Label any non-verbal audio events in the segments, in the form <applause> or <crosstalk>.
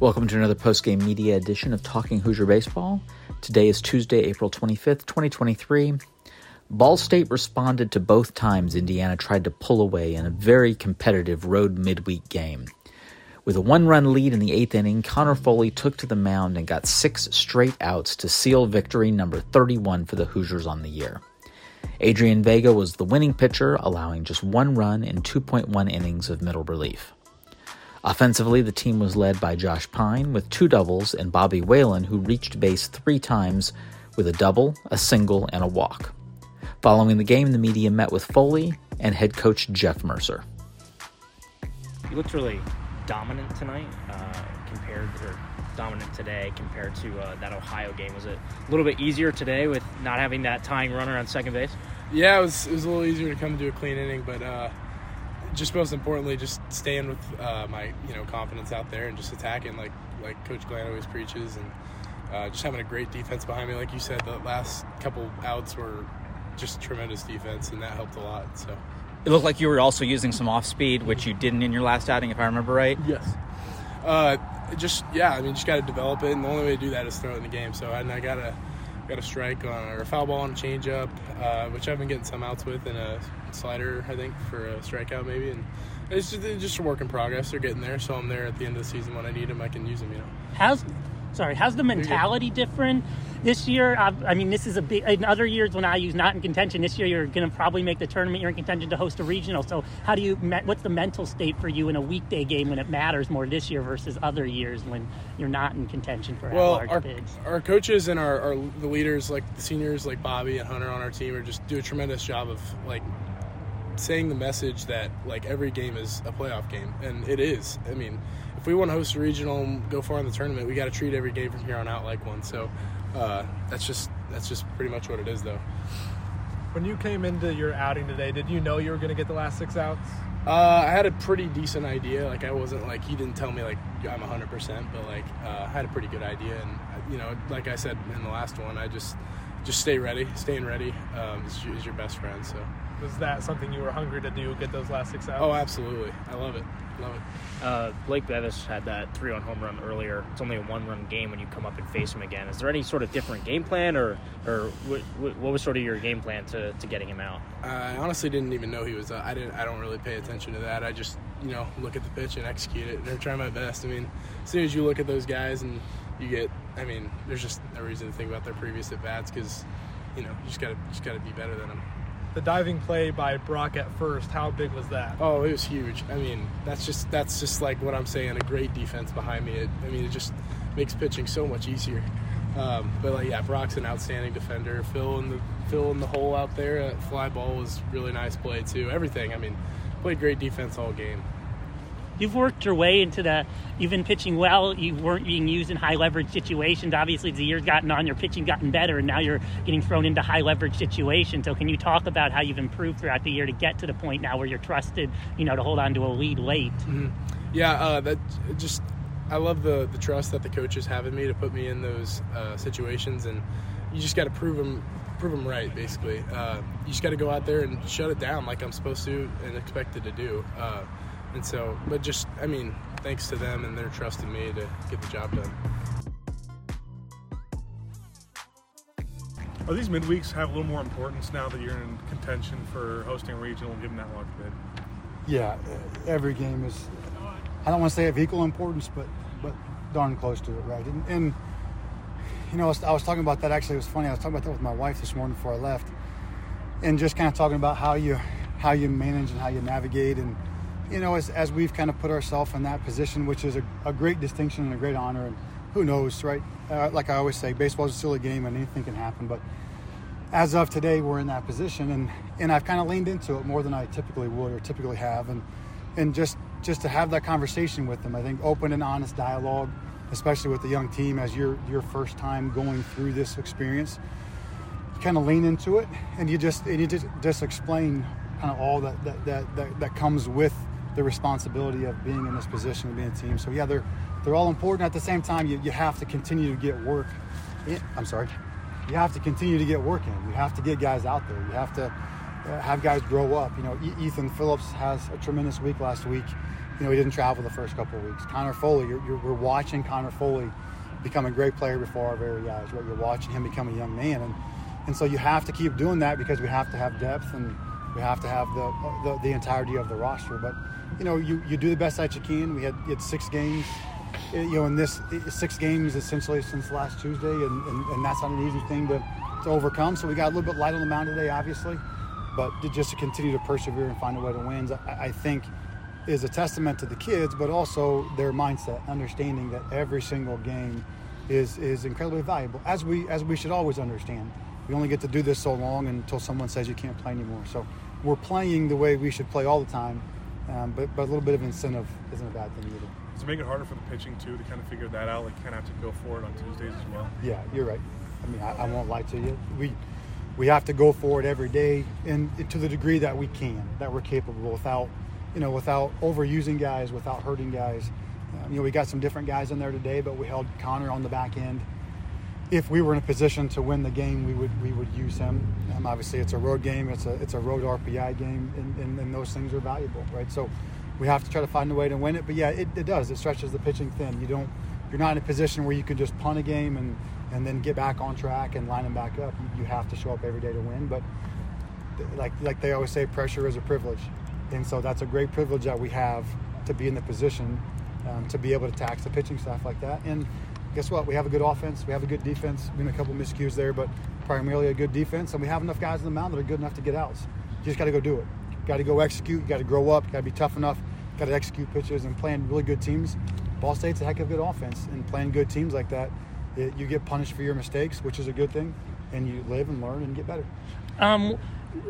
Welcome to another post-game media edition of Talking Hoosier Baseball. Today is Tuesday, April 25th, 2023. Ball State responded to both times Indiana tried to pull away in a very competitive road midweek game. With a one run lead in the eighth inning, Connor Foley took to the mound and got six straight outs to seal victory number 31 for the Hoosiers on the year. Adrian Vega was the winning pitcher, allowing just one run in 2.1 innings of middle relief. Offensively, the team was led by Josh Pyne with two doubles and Bobby Whalen, who reached base three times with a double, a single, and a walk. Following the game, the media met with Foley and head coach Jeff Mercer. You looked really dominant tonight uh, compared, or dominant today compared to uh, that Ohio game. Was it a little bit easier today with not having that tying runner on second base? Yeah, it was, it was a little easier to come to a clean inning, but uh, just most importantly, just staying with uh, my you know confidence out there and just attacking like like Coach Glant always preaches, and uh, just having a great defense behind me. Like you said, the last couple outs were just tremendous defense, and that helped a lot. So it looked like you were also using some off speed, which you didn't in your last outing, if I remember right. Yes. Uh, just yeah, I mean, just got to develop it, and the only way to do that is throw it in the game. So and I gotta got a strike on or a foul ball on a changeup, uh, which I've been getting some outs with, and a slider I think for a strikeout maybe, and it's just, it's just a work in progress. They're getting there, so I'm there at the end of the season when I need them. I can use them. You know. How's sorry? How's the mentality different this year? I've, i mean, this is a big. In other years, when I use not in contention, this year you're going to probably make the tournament. You're in contention to host a regional. So, how do you? What's the mental state for you in a weekday game when it matters more this year versus other years when you're not in contention for well, large our, bids? Our coaches and our, our the leaders, like the seniors, like Bobby and Hunter on our team, are just do a tremendous job of like saying the message that like every game is a playoff game, and it is. I mean, if we want to host a regional and go far in the tournament, we got to treat every game from here on out like one. So uh, that's just that's just pretty much what it is, though. When you came into your outing today, did you know you were going to get the last six outs? Uh, I had a pretty decent idea. Like I wasn't like he didn't tell me like I'm 100, percent but like uh, I had a pretty good idea. And you know, like I said in the last one, I just just stay ready. Staying ready um, is, is your best friend. So was that something you were hungry to do? Get those last six outs? Oh, absolutely. I love it. Love it. Uh, Blake Bevis had that three-run home run earlier. It's only a one-run game when you come up and face him again. Is there any sort of different game plan, or or what, what was sort of your game plan to, to getting him out? I honestly didn't even know he was. Uh, I didn't. I don't really pay attention to that. I just you know look at the pitch and execute it and try my best. I mean, as soon as you look at those guys and you get, I mean, there's just no reason to think about their previous at bats because you know you just gotta just gotta be better than them the diving play by Brock at first, how big was that? Oh, it was huge. I mean, that's just that's just like what I'm saying. A great defense behind me. It, I mean, it just makes pitching so much easier. Um, but like, yeah, Brock's an outstanding defender. Phil in the Phil in the hole out there. fly ball was really nice play too. Everything. I mean, played great defense all game you've worked your way into the you've been pitching well you weren't being used in high leverage situations. Obviously as the years gotten on your pitching gotten better and now you're getting thrown into high leverage situations. So can you talk about how you've improved throughout the year to get to the point now where you're trusted you know to hold on to a lead late? Mm-hmm. yeah uh, that just i love the the trust that the coaches have in me to put me in those uh, situations and you just got to prove them prove them right basically. Uh, you just got to go out there and shut it down like i'm supposed to and expected to do. Uh, and so, but just, I mean, thanks to them and their trust in me to get the job done. Are these midweeks have a little more importance now that you're in contention for hosting a regional and giving that large bid? Yeah, every game is. I don't want to say of equal importance, but but darn close to it, right? And, and you know, I was, I was, talking about that. Actually, it was funny. I was talking about that with my wife this morning before I left, and just kind of talking about how you how you manage and how you navigate and you know, as, as we've kind of put ourselves in that position, which is a, a, great distinction and a great honor, and who knows, right? Uh, like I always say, baseball is a silly game and anything can happen. But as of today, we're in that position, and, and I've kind of leaned into it more than I typically would or typically have, and and just just to have that conversation with them. I think open and honest dialogue, especially with the young team, as your your first time going through this experience. kind of lean into it, and you just and you just just explain kind of all that that that, that, that comes with the responsibility of being in this position and being a team. So yeah, they're they're all important. At the same time, you, you have to continue to get work. In, I'm sorry. You have to continue to get work in. You have to get guys out there. You have to uh, have guys grow up. You know, Ethan Phillips has a tremendous week last week. You know, he didn't travel the first couple of weeks. Connor Foley, you're, you're, we're watching Connor Foley become a great player before our very eyes. Right, you're watching him become a young man, and and so you have to keep doing that because we have to have depth and we have to have the the, the entirety of the roster. But you know, you, you do the best that you can. We had, six games, eh, you know, in this eh, six games essentially since last Tuesday, and, and, and that's not an easy thing to, to overcome. So we got a little bit light on the mound today, obviously, but just to continue to persevere and find a way to win, I, I think is a testament to the kids, but also their mindset, understanding that every single game is is incredibly valuable, as we as we should always understand. We only get to do this so long until someone says you can't play anymore. So we're playing the way we should play all the time, um, but but a little bit of incentive isn't a bad thing either. Does it make it harder for the pitching too to kind of figure that out? Like, kind of have to go for it on Tuesdays as well. Yeah, you're right. I mean, I, I won't lie to you. We we have to go for it every day, and to the degree that we can, that we're capable, without you know, without overusing guys, without hurting guys. Um, you know, we got some different guys in there today, but we held Connor on the back end. If we were in a position to win the game, we would we would use him. Um, obviously, it's a road game. It's a it's a road RPI game, and, and, and, those things are valuable, right? So we have to try to find a way to win it. But yeah, it, it does. It stretches the pitching thin. You don't you're not in a position where you can just punt a game and and then get back on track and line them back up. You, you have to show up every day to win. But like like they always say, pressure is a privilege, and so that's a great privilege that we have to be in the position um, to be able to tax the pitching staff like that. And guess what? We have a good offense. We have a good defense. Been a couple miscues there, but primarily a good defense. And we have enough guys in the mound that are good enough to get outs. You just got to go do it. Got to go execute. You got to grow up. Got to be tough enough. Got to execute pitches and playing really good teams. Ball State's a heck of a good offense, and playing good teams like that, it, you get punished for your mistakes, which is a good thing, and you live and learn and get better. Um,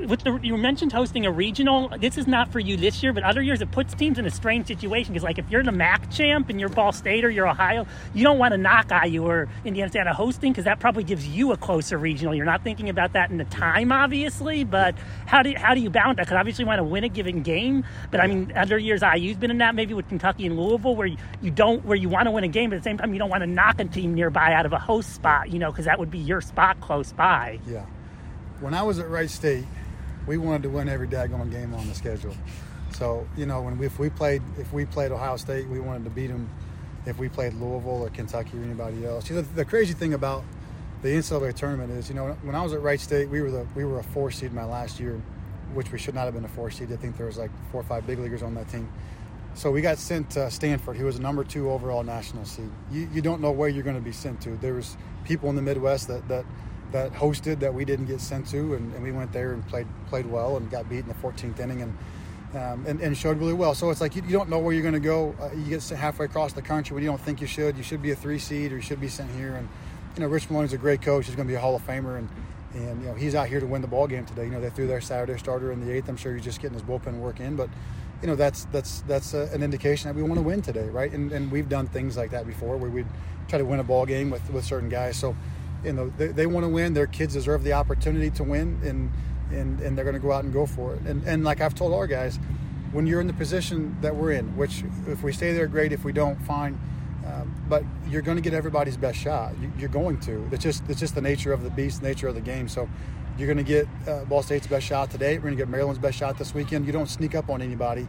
with the you mentioned hosting a regional. This is not for you this year, but other years it puts teams in a strange situation because, like, if you're the MAC champ and you're Ball State or you're Ohio, you don't want to knock IU or Indiana State out of hosting because that probably gives you a closer regional. You're not thinking about that in the time, obviously, but how do how do you balance that? Because obviously you want to win a given game, but I mean, other years IU's been in that maybe with Kentucky and Louisville where you, you don't where you want to win a game, but at the same time you don't want to knock a team nearby out of a host spot, you know, because that would be your spot close by. Yeah when I was at Wright State, we wanted to win every daggone game on the schedule. So you know, when we, if we played if we played Ohio State, we wanted to beat them. If we played Louisville or Kentucky or anybody else, you know, the, crazy thing about the NCAA tournament is, you know, when I was at Wright State, we were the we were a four seed my last year, which we should not have been a four seed. I think there was like four or five big leaguers on that team. So we got sent to Stanford, who was a number two overall national seed. You, you don't know where you're going to be sent to. There was people in the Midwest that, that that hosted that we didn't get sent to, and, and, we went there and played played well and got beat in the 14th inning and um, and, and, showed really well. So it's like you, you don't know where you're going to go. Uh, you get halfway across the country when you don't think you should. You should be a three seed or you should be sent here. And you know, Rich Maloney's a great coach. He's going to be a Hall of Famer, and and you know he's out here to win the ball game today. You know, they threw their Saturday starter in the eighth. I'm sure he's just getting his bullpen work in, but you know that's that's that's a, an indication that we want to win today, right? And, and we've done things like that before where we'd try to win a ball game with with certain guys. So you know they, they want to win. Their kids deserve the opportunity to win, and and, and they're going to go out and go for it. And and like I've told our guys, when you're in the position that we're in, which if we stay there, great. If we don't, fine. Um, but you're going to get everybody's best shot. You, are going to. It's just it's just the nature of the beast, nature of the game. So you're going to get uh, Ball State's best shot today. We're going to get Maryland's best shot this weekend. You don't sneak up on anybody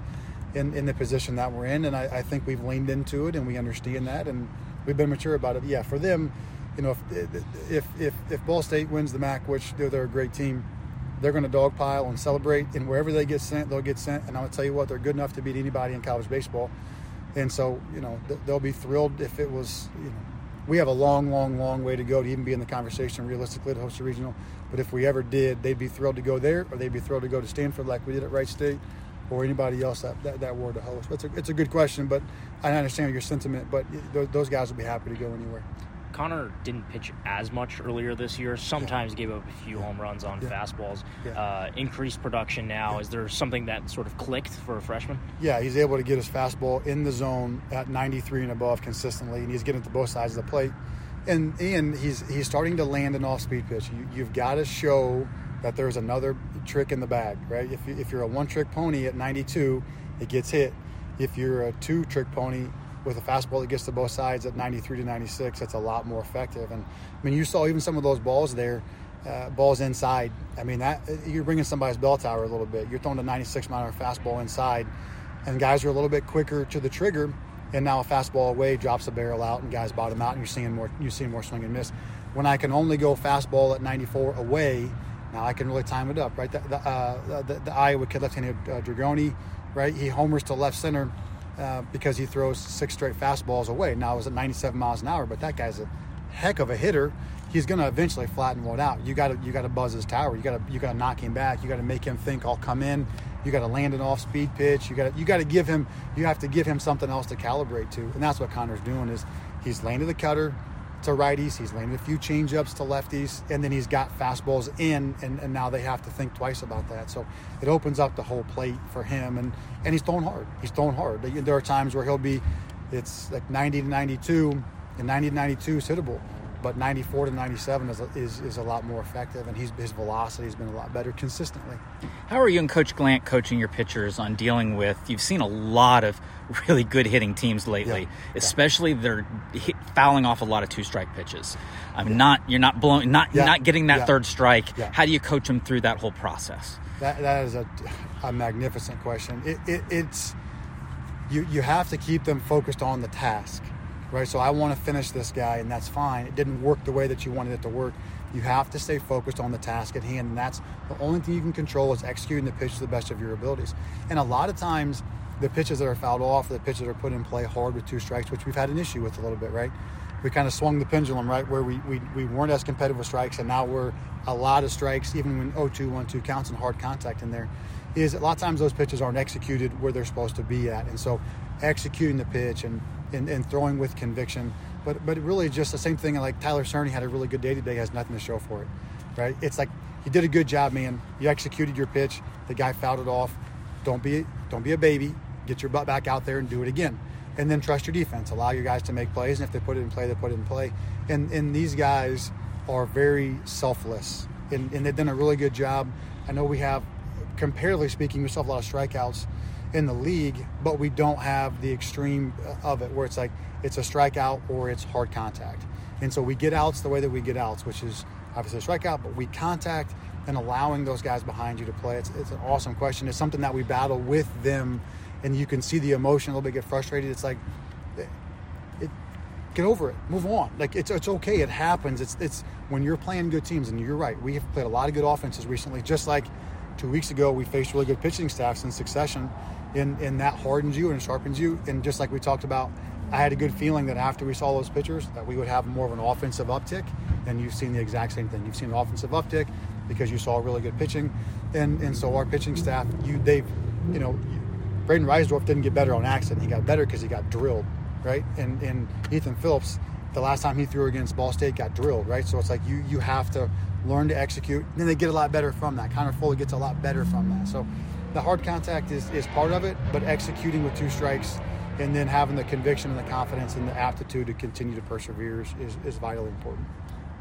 in, in the position that we're in, and I, I think we've leaned into it and we understand that, and we've been mature about it. Yeah, for them, you know, if if if, if Ball State wins the MAC, which they're, they're a great team, they're going to dogpile and celebrate. And wherever they get sent, they'll get sent. And I'll tell you what, they're good enough to beat anybody in college baseball. And so, you know, they'll be thrilled if it was, you know, we have a long, long, long way to go to even be in the conversation realistically to host a regional. But if we ever did, they'd be thrilled to go there, or they'd be thrilled to go to Stanford like we did at Wright State, or anybody else that that, that were to host. It's a, it's a good question, but I understand your sentiment. But those guys will be happy to go anywhere. Connor didn't pitch as much earlier this year. Sometimes yeah. gave up a few home runs on yeah. fastballs. Yeah. Uh, increased production now. Is there something that sort of clicked for a freshman? Yeah, he's able to get his fastball in the zone at 93 and above consistently, and he's getting to both sides of the plate. And and he's he's starting to land an off-speed pitch. You, you've got to show that there's another trick in the bag, right? If, you, if you're a one-trick pony at 92, it gets hit. If you're a two-trick pony with a fastball that gets to both sides at 93 to 96, that's a lot more effective. And I mean, you saw even some of those balls there. uh, balls inside. I mean, that you're bringing somebody's bell tower a little bit. You're throwing a 96 mile an hour fastball inside, and guys are a little bit quicker to the trigger. And now a fastball away drops the barrel out, and guys bottom out, and you're seeing more. You're seeing more swing and miss. When I can only go fastball at 94 away, now I can really time it up. Right, the the, uh, the, the Iowa kid left-handed uh, Dragoni, right? He homers to left center uh, because he throws six straight fastballs away. Now it was at 97 miles an hour, but that guy's a heck of a hitter he's going to eventually flatten one out. You got to you got to buzz his tower. You got to you got to knock him back. You got to make him think I'll come in. You got to land an off-speed pitch. You got to you got to give him you have to give him something else to calibrate to, and that's what Connor's doing. Is he's landed the cutter to righties, he's landed a few changeups to lefties, and then he's got fastballs in, and, and now they have to think twice about that. So it opens up the whole plate for him, and and he's throwing hard. He's throwing hard. There are times where he'll be, it's like 90 to 92, and 90 to 92 is hittable but 94 to 97 is, is, is a lot more effective, and he's, his velocity has been a lot better consistently. How are you and Coach Glant coaching your pitchers on dealing with? You've seen a lot of <laughs> really good hitting teams lately, yeah. especially yeah. they're hit, fouling off a lot of two strike pitches. I'm yeah. not you're not blowing not yeah. not getting that third strike. How do you coach them through that whole process? That that is a, a magnificent question. It, it, it's you you have to keep them focused on the task right? So I want to finish this guy, and that's fine. It didn't work the way that you wanted it to work. You have to stay focused on the task at hand, and that's the only thing you can control is executing the pitch to the best of your abilities. And a lot of times, the pitches that are fouled off, the pitches that are put in play hard with two strikes, which we've had an issue with a little bit, right? We kind of swung the pendulum, right, where we, we, we weren't as competitive with strikes, and now we're a lot of strikes, even when 0 2, 1 2 counts and hard contact in there. Is a lot of times those pitches aren't executed where they're supposed to be at. And so executing the pitch and and, and throwing with conviction. But but really just the same thing. Like Tyler Cerny had a really good day today. Has nothing to show for it, right? It's like you did a good job, man. You executed your pitch. The guy fouled it off. Don't be don't be a baby. Get your butt back out there and do it again. And then trust your defense. Allow your guys to make plays, and if they put it in play, they put it in play. And and these guys are very selfless, and, and they've done a really good job. I know we have, comparatively speaking, we still have a lot of strikeouts in the league, but we don't have the extreme of it where it's like it's a strikeout or it's hard contact. And so we get outs the way that we get outs, which is obviously a strikeout, but we contact and allowing those guys behind you to play. It's, it's an awesome question. It's something that we battle with them, and you can see the emotion a little bit get frustrated. It's like, get over it, move on. Like it's it's okay. It happens. It's it's when you're playing good teams, and you're right. We have played a lot of good offenses recently. Just like two weeks ago, we faced really good pitching staffs in succession and, and that hardens you and sharpens you. And just like we talked about, I had a good feeling that after we saw those pitchers, that we would have more of an offensive uptick. And you've seen the exact same thing. You've seen an offensive uptick because you saw really good pitching, and and so our pitching staff, you they've, you know, Brayden Risedorph didn't get better on accident. He got better because he got drilled, right? And and Ethan Phillips, the last time he threw against Ball State, got drilled, right? So it's like you you have to learn to execute. Then they get a lot better from that. Connor Foley gets a lot better from that. So the hard contact is, is part of it, but executing with two strikes and then having the conviction and the confidence and the aptitude to continue to persevere is, is, is vitally important.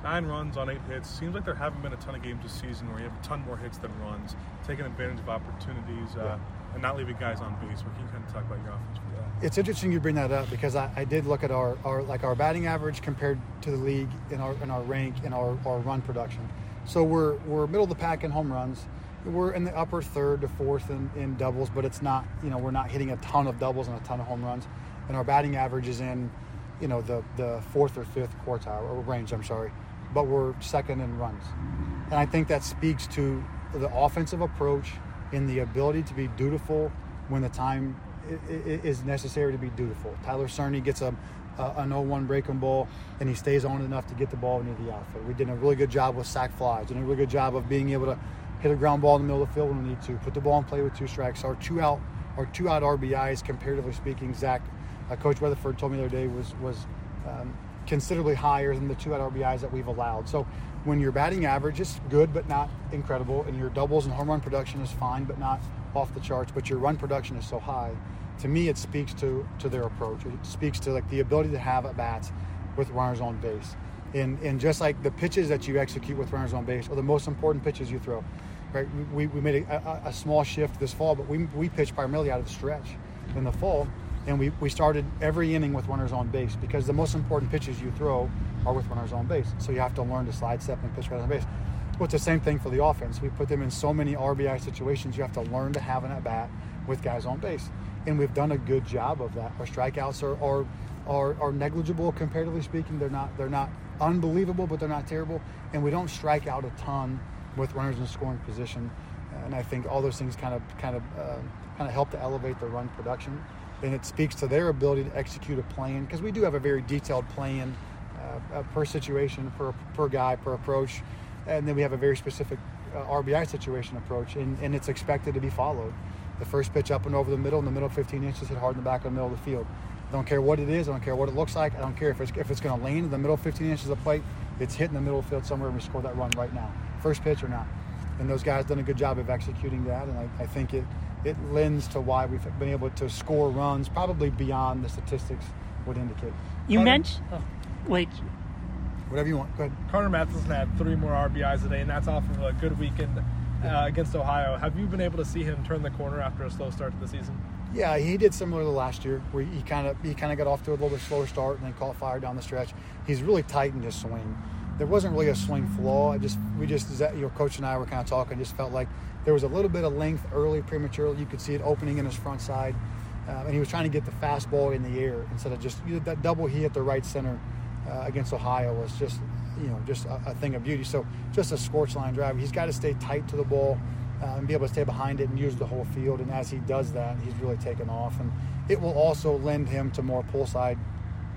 Nine runs on eight hits. Seems like there haven't been a ton of games this season where you have a ton more hits than runs, taking advantage of opportunities uh, yeah. And not leaving guys on base. What can kind of talk about your offense for that? It's interesting you bring that up because I, I did look at our, our like our batting average compared to the league in our in our rank and our, our run production. So we're we're middle of the pack in home runs we're in the upper third to fourth in, in doubles, but it's not, you know, we're not hitting a ton of doubles and a ton of home runs. And our batting average is in, you know, the, the fourth or fifth quartile or range, I'm sorry. But we're second in runs. And I think that speaks to the offensive approach in the ability to be dutiful when the time is necessary to be dutiful. Tyler Cerny gets a, a an 0-1 breaking ball, and he stays on enough to get the ball into the outfield. We did a really good job with sac flies, and a really good job of being able to hit a ground ball in the middle of the field when we need to, put the ball in play with two strikes. Our two out, our two out RBIs, comparatively speaking, Zach, uh, Coach Weatherford told me the other day was was um, considerably higher than the two out RBIs that we've allowed. So when your batting average is good but not incredible, and your doubles and home run production is fine but not off the charts, but your run production is so high, to me it speaks to to their approach. It speaks to like the ability to have at bats with runners on base. And, and just like the pitches that you execute with runners on base are the most important pitches you throw right? We, we made a, a, small shift this fall, but we, we pitched primarily out of the stretch in the fall. And we, we started every inning with runners on base because the most important pitches you throw are with runners on base. So you have to learn to slide step and pitch runners on base. well, it's the same thing for the offense. We put them in so many RBI situations. You have to learn to have an at bat with guys on base, and we've done a good job of that. Our strikeouts are are are, are negligible comparatively speaking. They're not they're not unbelievable, but they're not terrible, and we don't strike out a ton with runners in scoring position. And I think all those things kind of kind of uh, kind of help to elevate the run production, and it speaks to their ability to execute a plan because we do have a very detailed plan uh, uh, per situation, per per guy, per approach, and then we have a very specific uh, RBI situation approach, and, and it's expected to be followed. The first pitch up and over the middle, in the middle 15 inches, hit hard in the back of the middle of the field. I don't care what it is. I don't care what it looks like. I don't care if it's if it's going to land in the middle 15 inches of plate. It's hitting the middle the field somewhere, and we score that run right now. First pitch or not. And those guys done a good job of executing that, and I, I think it it lends to why we've been able to score runs probably beyond the statistics would indicate. You Carter- mentioned. Oh, wait. Whatever you want. Go ahead. Carter Mathison had three more RBIs today, and that's off of a good weekend uh, against Ohio. Have you been able to see him turn the corner after a slow start to the season? Yeah, he did similar to last year, where he kind of he kind of got off to a little bit slower start and then caught fire down the stretch. He's really tightened his swing. There wasn't really a swing flaw. I just we just you know, coach and I were kind of talking. Just felt like there was a little bit of length early, prematurely. You could see it opening in his front side, uh, and he was trying to get the fastball in the air instead of just you know, that double he hit the right center uh, against Ohio was just you know just a, a thing of beauty. So just a scorch line drive. He's got to stay tight to the ball uh, and be able to stay behind it and use the whole field. And as he does that, he's really taken off. And it will also lend him to more pull side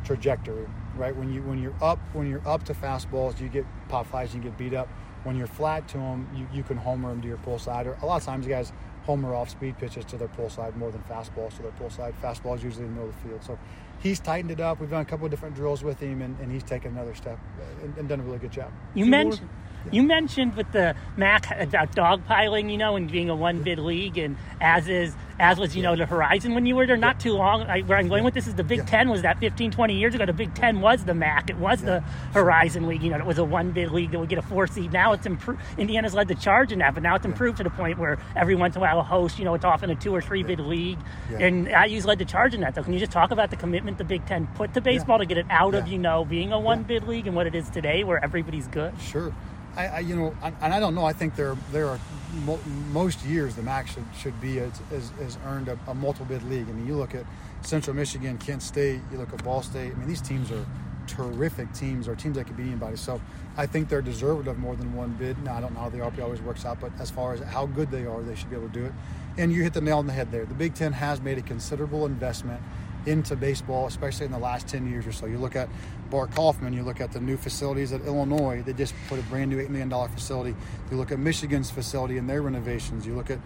trajectory, right? When you when you're up when you're up to fastballs, you get pop flies, you get beat up. When you're flat to them, you, you can homer them to your pull side. Or a lot of times, guys homer off speed pitches to their pull side more than fastballs to their pull side. Fastballs usually in the middle of the field. So he's tightened it up. We've done a couple of different drills with him, and, and he's taken another step uh, and, and done a really good job. You Two more? mentioned you mentioned with the MAC about dogpiling, you know, and being a one bid league, and as is as was you know the Horizon when you were there not too long. I, where I'm going with this is the Big Yeah. Ten was that 15, 20 years ago. The Big Ten was the MAC. It was the Horizon League. You know, it was a one bid league that would get a four seed. Now it's improved. Indiana's led the charge in that, but now it's improved to the point where every once in a while a host, you know, it's often a two or three bid league, Yeah. and IU's led the charge in that. though. can you just talk about the commitment the Big Ten put to baseball to get it out of you know being a one bid league and what it is today, where everybody's good. Sure. I, I you know, and and I don't know. I think there there are mo- most years the MAC should, should be as, as, as earned a, a multiple bid league. I mean, you look at Central Michigan, Kent State, you look at Ball State. I mean, these teams are terrific teams or teams that could beat anybody. So I think they're deserved of more than one bid. Now I don't know how the RP always works out, but as far as how good they are, they should be able to do it. And you hit the nail on the head there. The Big Ten has made a considerable investment into baseball, especially in the last 10 years or so. You look at Bart Kaufman, you look at the new facilities at Illinois, they just put a brand new $8 million facility. You look at Michigan's facility and their renovations. You look at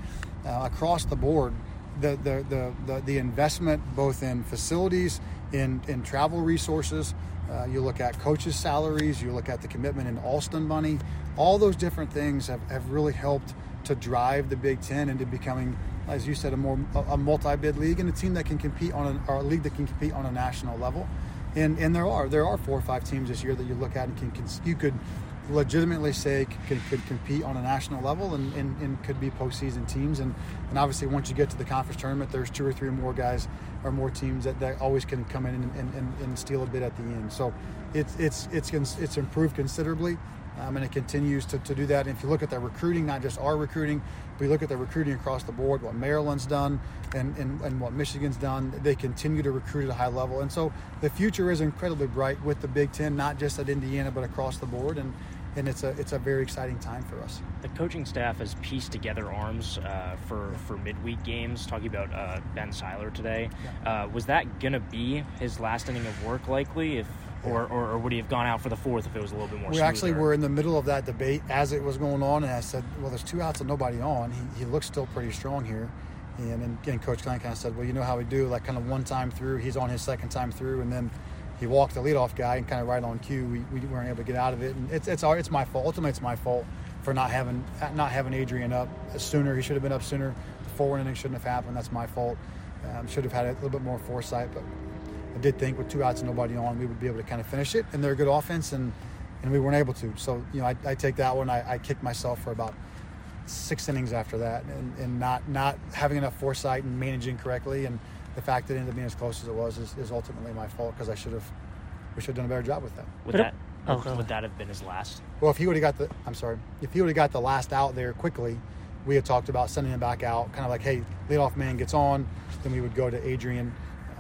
uh, across the board, the, the, the, the, the investment both in facilities, in, in travel resources. Uh, you look at coaches' salaries, you look at the commitment in Alston money. All those different things have, have really helped to drive the Big Ten into becoming, as you said, a more a multi-bid league and a team that can compete on a, or a league that can compete on a national level. And and there are there are four or five teams this year that you look at and can, can you could legitimately say could, could compete on a national level and, and, and could be postseason teams. And, and obviously, once you get to the conference tournament, there's two or three more guys or more teams that, that always can come in and, and, and, and steal a bit at the end. So it's it's it's it's improved considerably. Um, and it continues to, to do that. And if you look at the recruiting, not just our recruiting, but you look at the recruiting across the board, what Maryland's done and, and, and what Michigan's done, they continue to recruit at a high level. And so the future is incredibly bright with the Big Ten, not just at Indiana, but across the board. And, and it's a, it's a very exciting time for us. The coaching staff has pieced together arms uh, for for midweek games. Talking about uh, Ben Seiler today, uh, was that gonna be his last inning of work likely? If or, or, or would he have gone out for the fourth if it was a little bit more? We actually were in the middle of that debate as it was going on, and I said, "Well, there's two outs and nobody on. He, he looks still pretty strong here." And and Coach Klein kind of said, "Well, you know how we do, like kind of one time through. He's on his second time through, and then he walked the leadoff guy, and kind of right on cue, we, we weren't able to get out of it. And it's it's our it's my fault. Ultimately, it's my fault for not having not having Adrian up sooner. He should have been up sooner. The forward inning shouldn't have happened. That's my fault. Um, should have had a little bit more foresight, but I did think with two outs and nobody on, we would be able to kind of finish it. And they're a good offense, and and we weren't able to. So you know, I, I take that one. I, I kicked myself for about six innings after that, and, and not not having enough foresight and managing correctly, and the fact that it ended up being as close as it was is, is ultimately my fault because I should have we should have done a better job with that. with that Oh, God. would that have been his last? Well, if he would have got the, I'm sorry, if he would have got the last out there quickly, we had talked about sending him back out, kind of like, hey, leadoff man gets on, then we would go to Adrian.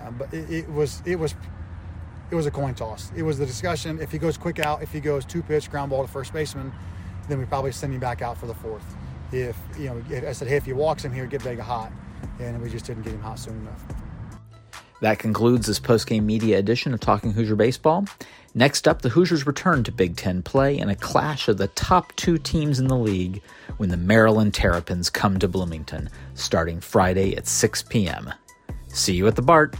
Uh, but it, it was, it was, it was a coin toss. It was the discussion. If he goes quick out, if he goes two pitch ground ball to first baseman, then we probably send him back out for the fourth. If you know, I said, hey, if he walks him here, get Vega hot, and we just didn't get him hot soon enough. That concludes this postgame media edition of Talking Hoosier Baseball. Next up, the Hoosiers return to Big Ten play in a clash of the top two teams in the league when the Maryland Terrapins come to Bloomington, starting Friday at 6 p.m. See you at the BART.